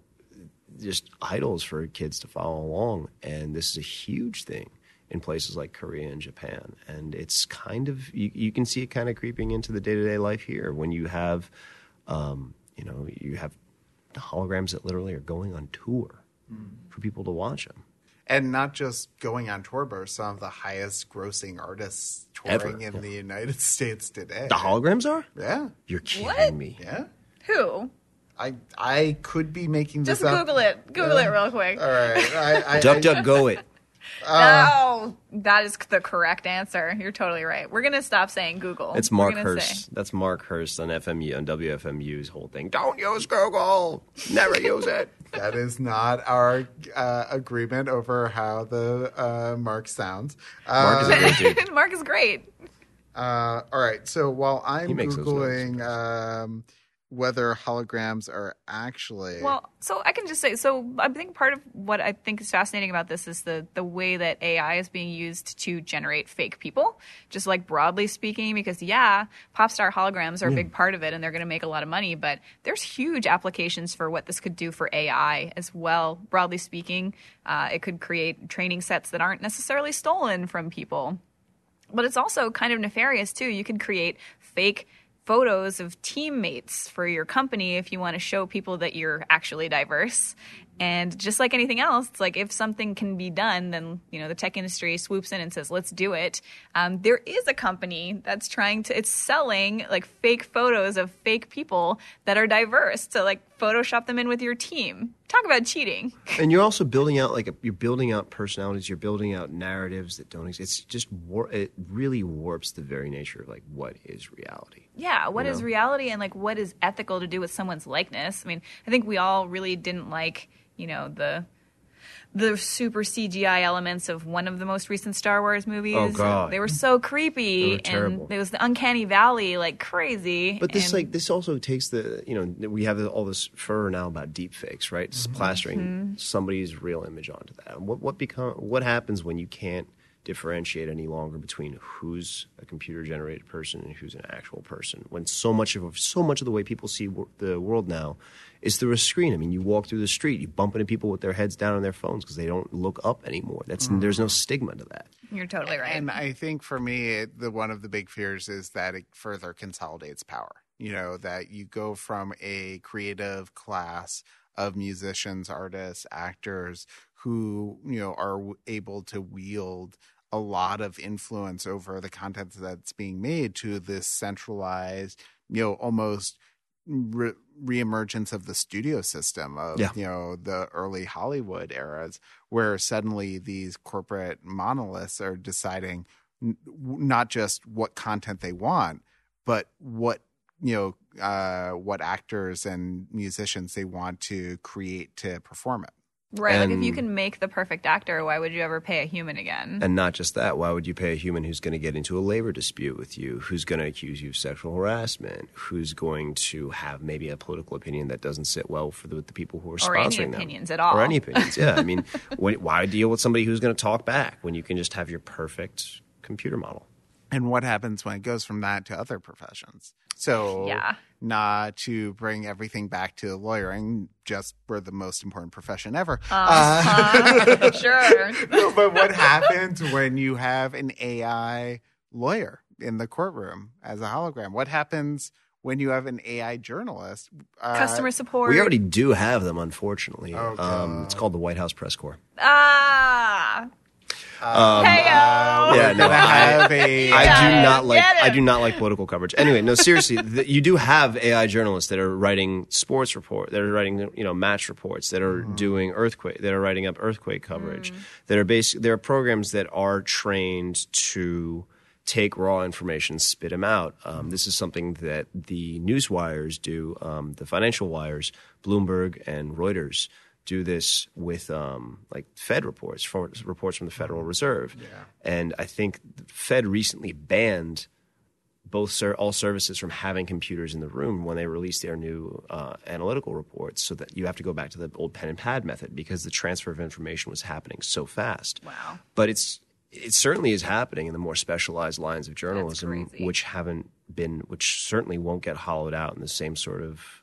just idols for kids to follow along. And this is a huge thing in places like Korea and Japan. And it's kind of, you, you can see it kind of creeping into the day to day life here when you have, um, you know, you have holograms that literally are going on tour hmm. for people to watch them. and not just going on tour, but some of the highest grossing artists touring Ever, in the United [laughs] States today. The holograms are? Yeah. You're kidding What? me. Yeah. Who? I I could be making this Just up. Google it. Google it real quick. All right. I, I, [laughs] Duck, I- duck, go it. No, that is the correct answer. You're totally right. We're gonna stop saying Google. It's Mark Hurst. say- That's Mark Hurst on FMU on WFMU's whole thing. Don't use Google. Never use it. [laughs] that is not our uh, agreement over how the uh, mark sounds. Mark is Uh, a great dude. [laughs] Mark is great. uh, all right. So while I'm He those googling um, whether holograms are actually Well, so I can just say, so I think part of what I think is fascinating about this is the the way that AI is being used to generate fake people, just like broadly speaking. Because yeah, pop star holograms are a big part of it, and they're going to make a lot of money. But there's huge applications for what this could do for AI as well. Broadly speaking, uh, it could create training sets that aren't necessarily stolen from people. But it's also kind of nefarious too. You can create fake photos of teammates for your company if you want to show people that you're actually diverse. And just like anything else, it's like if something can be done, then you know the tech industry swoops in and says, "Let's do it." Um, there is a company that's trying to. It's selling like fake photos of fake people that are diverse to like Photoshop them in with your team. Talk about cheating. [laughs] and you're also building out like a, you're building out personalities you're building out narratives that don't exist it's just war- it really warps the very nature of like what is reality Yeah, what You is know? reality and like what is ethical to do with someone's likeness? I mean, I think we all really didn't like, you know, the the super CGI elements of one of the most recent Star Wars movies. Oh, God. They were so creepy were and it was the uncanny valley like crazy. but this and- like this also takes the you know we have all this fur now about deep fakes right Just plastering Mm-hmm. somebody's real image onto that what what become what happens when you can't differentiate any longer between who's a computer generated person and who's an actual person. When so much of so much of the way people see wor- the world now is through a screen. I mean you walk through the street you bump into people with their heads down on their phones because they don't look up anymore. That's mm-hmm. there's no stigma to that. You're totally right. And I think for me, it, the one of the big fears is that it further consolidates power. You know, that you go from a creative class of musicians, artists, actors who, you know, are able to wield a lot of influence over the content that's being made to this centralized, you know, almost re- reemergence of the studio system of Yeah. you know the early Hollywood eras, where suddenly these corporate monoliths are deciding n- not just what content they want, but what you know uh, what actors and musicians they want to create to perform it. Right. like if you can make the perfect actor, why would you ever pay a human again? And not just that, why would you pay a human who's going to get into a labor dispute with you, who's going to accuse you of sexual harassment, who's going to have maybe a political opinion that doesn't sit well for the, with the people who are Or any sponsoring them? opinions at all. Or any opinions, yeah. I mean, [laughs] when, why deal with somebody who's going to talk back when you can just have your perfect computer model? And what happens when it goes from that to other professions? So, Yeah. not to bring everything back to lawyering, just we're the most important profession ever. Uh, [laughs] sure. No, but what happens when you have an AI lawyer in the courtroom as a hologram? What happens when you have an AI journalist? Uh, Customer support. We already do have them, unfortunately. Oh, um, it's called the White House Press Corps. Ah. Um, Heyo. yeah, no, gonna [laughs] I- have a. I do not like get I do not like political coverage. Anyway, no, seriously, th- you do have AI journalists that are writing sports report, that are writing you know match reports, that are doing earthquake, that are writing up earthquake coverage, that are basic. There are programs that are trained to take raw information, spit them out. Um, this is something that the news wires do, um, the financial wires, Bloomberg and Reuters do this with um, like Fed reports, from, reports from the Federal Reserve. And I think the Fed recently banned both ser- all services from having computers in the room when they release their new uh, analytical reports, so that you have to go back to the old pen and pad method because the transfer of information was happening so fast. Wow. But it's it certainly is happening in the more specialized lines of journalism, which haven't been, which certainly won't get hollowed out in the same sort of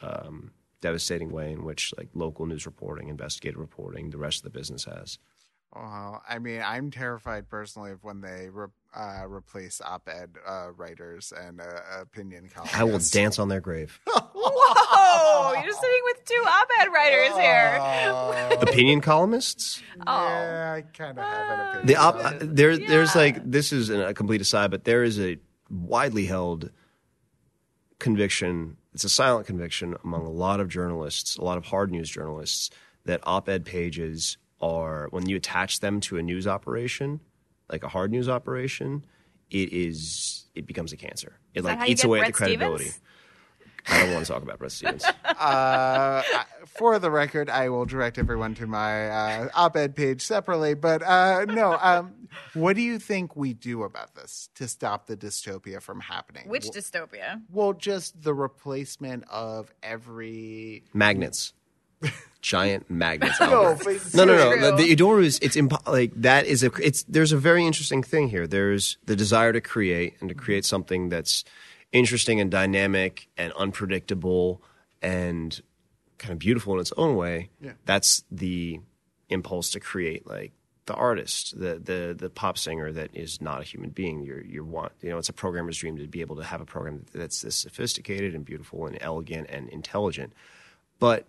um, devastating way in which like local news reporting, investigative reporting, the rest of the business has. Well, I mean, I'm terrified personally of when they re- uh, replace op-ed uh, writers and uh, opinion columnists. I will dance on their grave. [laughs] Whoa, you're sitting with two op-ed writers here. Opinion columnists. Yeah, I kind of have an opinion. The op- about it. there, there's like this is a complete aside, but there is a widely held conviction. It's a silent conviction among a lot of journalists, a lot of hard news journalists, that op-ed pages are when you attach them to a news operation, like a hard news operation, it is it becomes a cancer. It like eats away Brett at the credibility. Stevens? I don't want to talk about Bret Stephens. [laughs] uh, for the record, I will direct everyone to my uh, op-ed page separately. But uh, no, um, what do you think we do about this to stop the dystopia from happening? Which well, dystopia? well, just the replacement of every. magnets. [laughs] Giant magnets. No, Albert. no, no, no. The, the Idoru is it's impo- like that is a it's there's a very interesting thing here. There's the desire to create and to create something that's interesting and dynamic and unpredictable and kind of beautiful in its own way. Yeah. That's the impulse to create like the artist, the the the pop singer that is not a human being. You're you want you know it's a programmer's dream to be able to have a program that's this sophisticated and beautiful and elegant and intelligent. But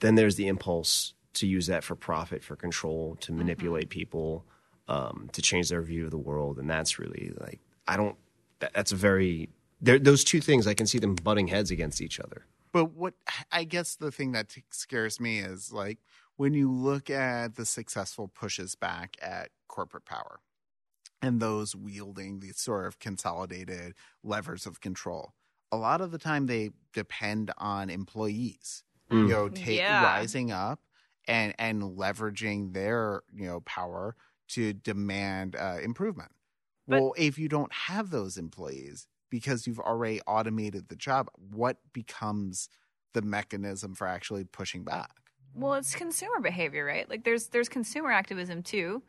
then there's the impulse to use that for profit, for control, to manipulate people, um, to change their view of the world, and that's really like I don't. That, that's a very there, those two things I can see them butting heads against each other. But what I guess the thing that t- scares me is like when you look at the successful pushes back at corporate power and those wielding these sort of consolidated levers of control. A lot of the time they depend on employees, you Mm. know, ta- Yeah. rising up and and leveraging their, you know, power to demand uh, improvement. But- well, if you don't have those employees because you've already automated the job, what becomes the mechanism for actually pushing back? Well, it's consumer behavior, right? Like there's there's consumer activism too.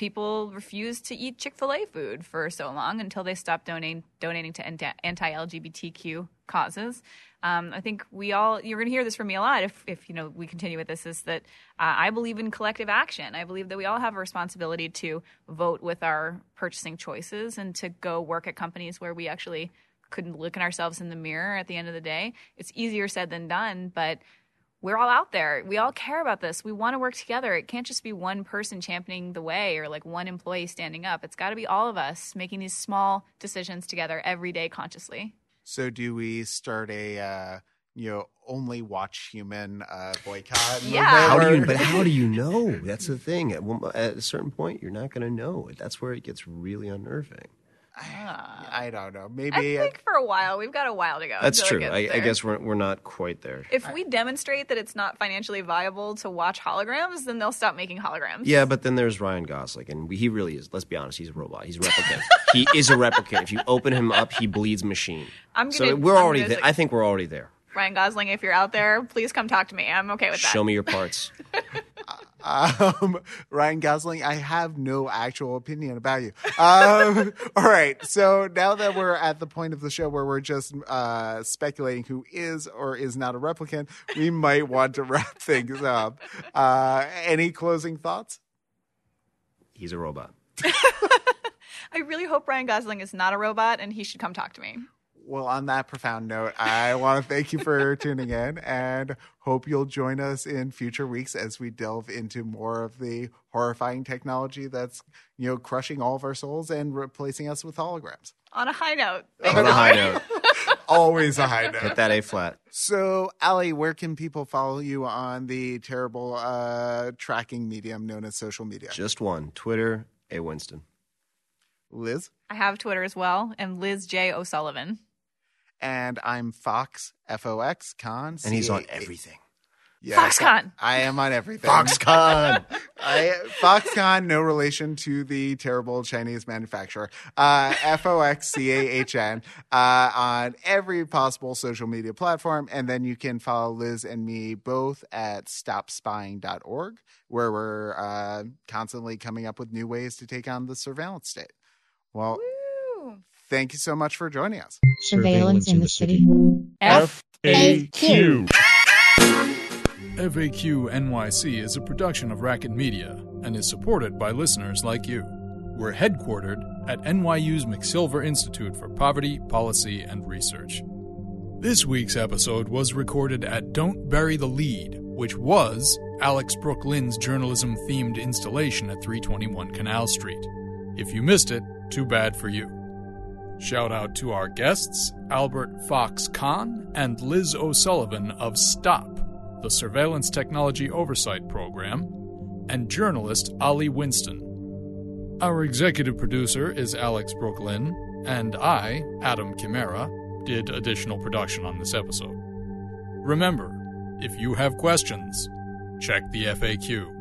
People refused to eat Chick Fil A food for so long until they stopped donating donating to anti LGBTQ causes. Um, I think we all you're going to hear this from me a lot if if you know we continue with this. Is that uh, I believe in collective action. I believe that we all have a responsibility to vote with our purchasing choices and to go work at companies where we actually couldn't look at ourselves in the mirror at the end of the day. It's easier said than done, but we're all out there. We all care about this. We want to work together. It can't just be one person championing the way or like one employee standing up. It's got to be all of us making these small decisions together every day consciously. So do we start a uh, you know only watch human uh, boycott? Yeah. How do you? But how do you know? That's the thing. At, one, at a certain point, you're not going to know. That's where it gets really unnerving. I don't know. Maybe uh, think for a while, we've got a while to go. That's true. I, I guess we're we're not quite there. If we demonstrate that it's not financially viable to watch holograms, then they'll stop making holograms. Yeah, but then there's Ryan Gosling, and we, he really is. Let's be honest, he's a robot. He's a replicant. he is a replicant. If you open him up, he bleeds machine. I'm so gonna- we're I'm already gonna there. say- I think we're already there. Ryan Gosling, if you're out there, please come talk to me. I'm okay with that. Show me your parts. [laughs] um, Ryan Gosling, I have no actual opinion about you. Um, [laughs] all right. So now that we're at the point of the show where we're just uh, speculating who is or is not a replicant, we might want to wrap [laughs] things up. Uh, any closing thoughts? He's a robot. I really hope Ryan Gosling is not a robot and he should come talk to me. Well, on that profound note, I want to thank you for [laughs] tuning in and hope you'll join us in future weeks as we delve into more of the horrifying technology that's, you know, crushing all of our souls and replacing us with holograms. On a high note. On a high [laughs] note, Always a high note. hit that A flat. So, Ali, where can people follow you on the terrible uh, tracking medium known as social media? Just one. Twitter. A Winston. Liz? I have Twitter as well, and Liz J. O'Sullivan. And I'm Fox, F O X, Con. And he's on C-A- everything. Yes, Foxconn. I am on everything. Foxconn. [laughs] I, Foxconn, no relation to the terrible Chinese manufacturer. Uh, F O X C A H N uh, on every possible social media platform. And then you can follow Liz and me both at stopspying.org, where we're uh, constantly coming up with new ways to take on the surveillance state. Well, Woo. Thank you so much for joining us. Surveillance in the city. FAQ. FAQ NYC is a production of Racket Media and is supported by listeners like you. We're headquartered at NYU's McSilver Institute for Poverty, Policy, and Research. This week's episode was recorded at Don't Bury the Lead, which was Alex Brook Lynn's journalism themed installation at 321 Canal Street. If you missed it, too bad for you. Shout out to our guests, Albert Fox Cahn and Liz O'Sullivan of STOP, the Surveillance Technology Oversight Program, and journalist Ali Winston. Our executive producer is Alex Brook Lynn, and I, Adam Chimera, did additional production on this episode. Remember, if you have questions, check the FAQ.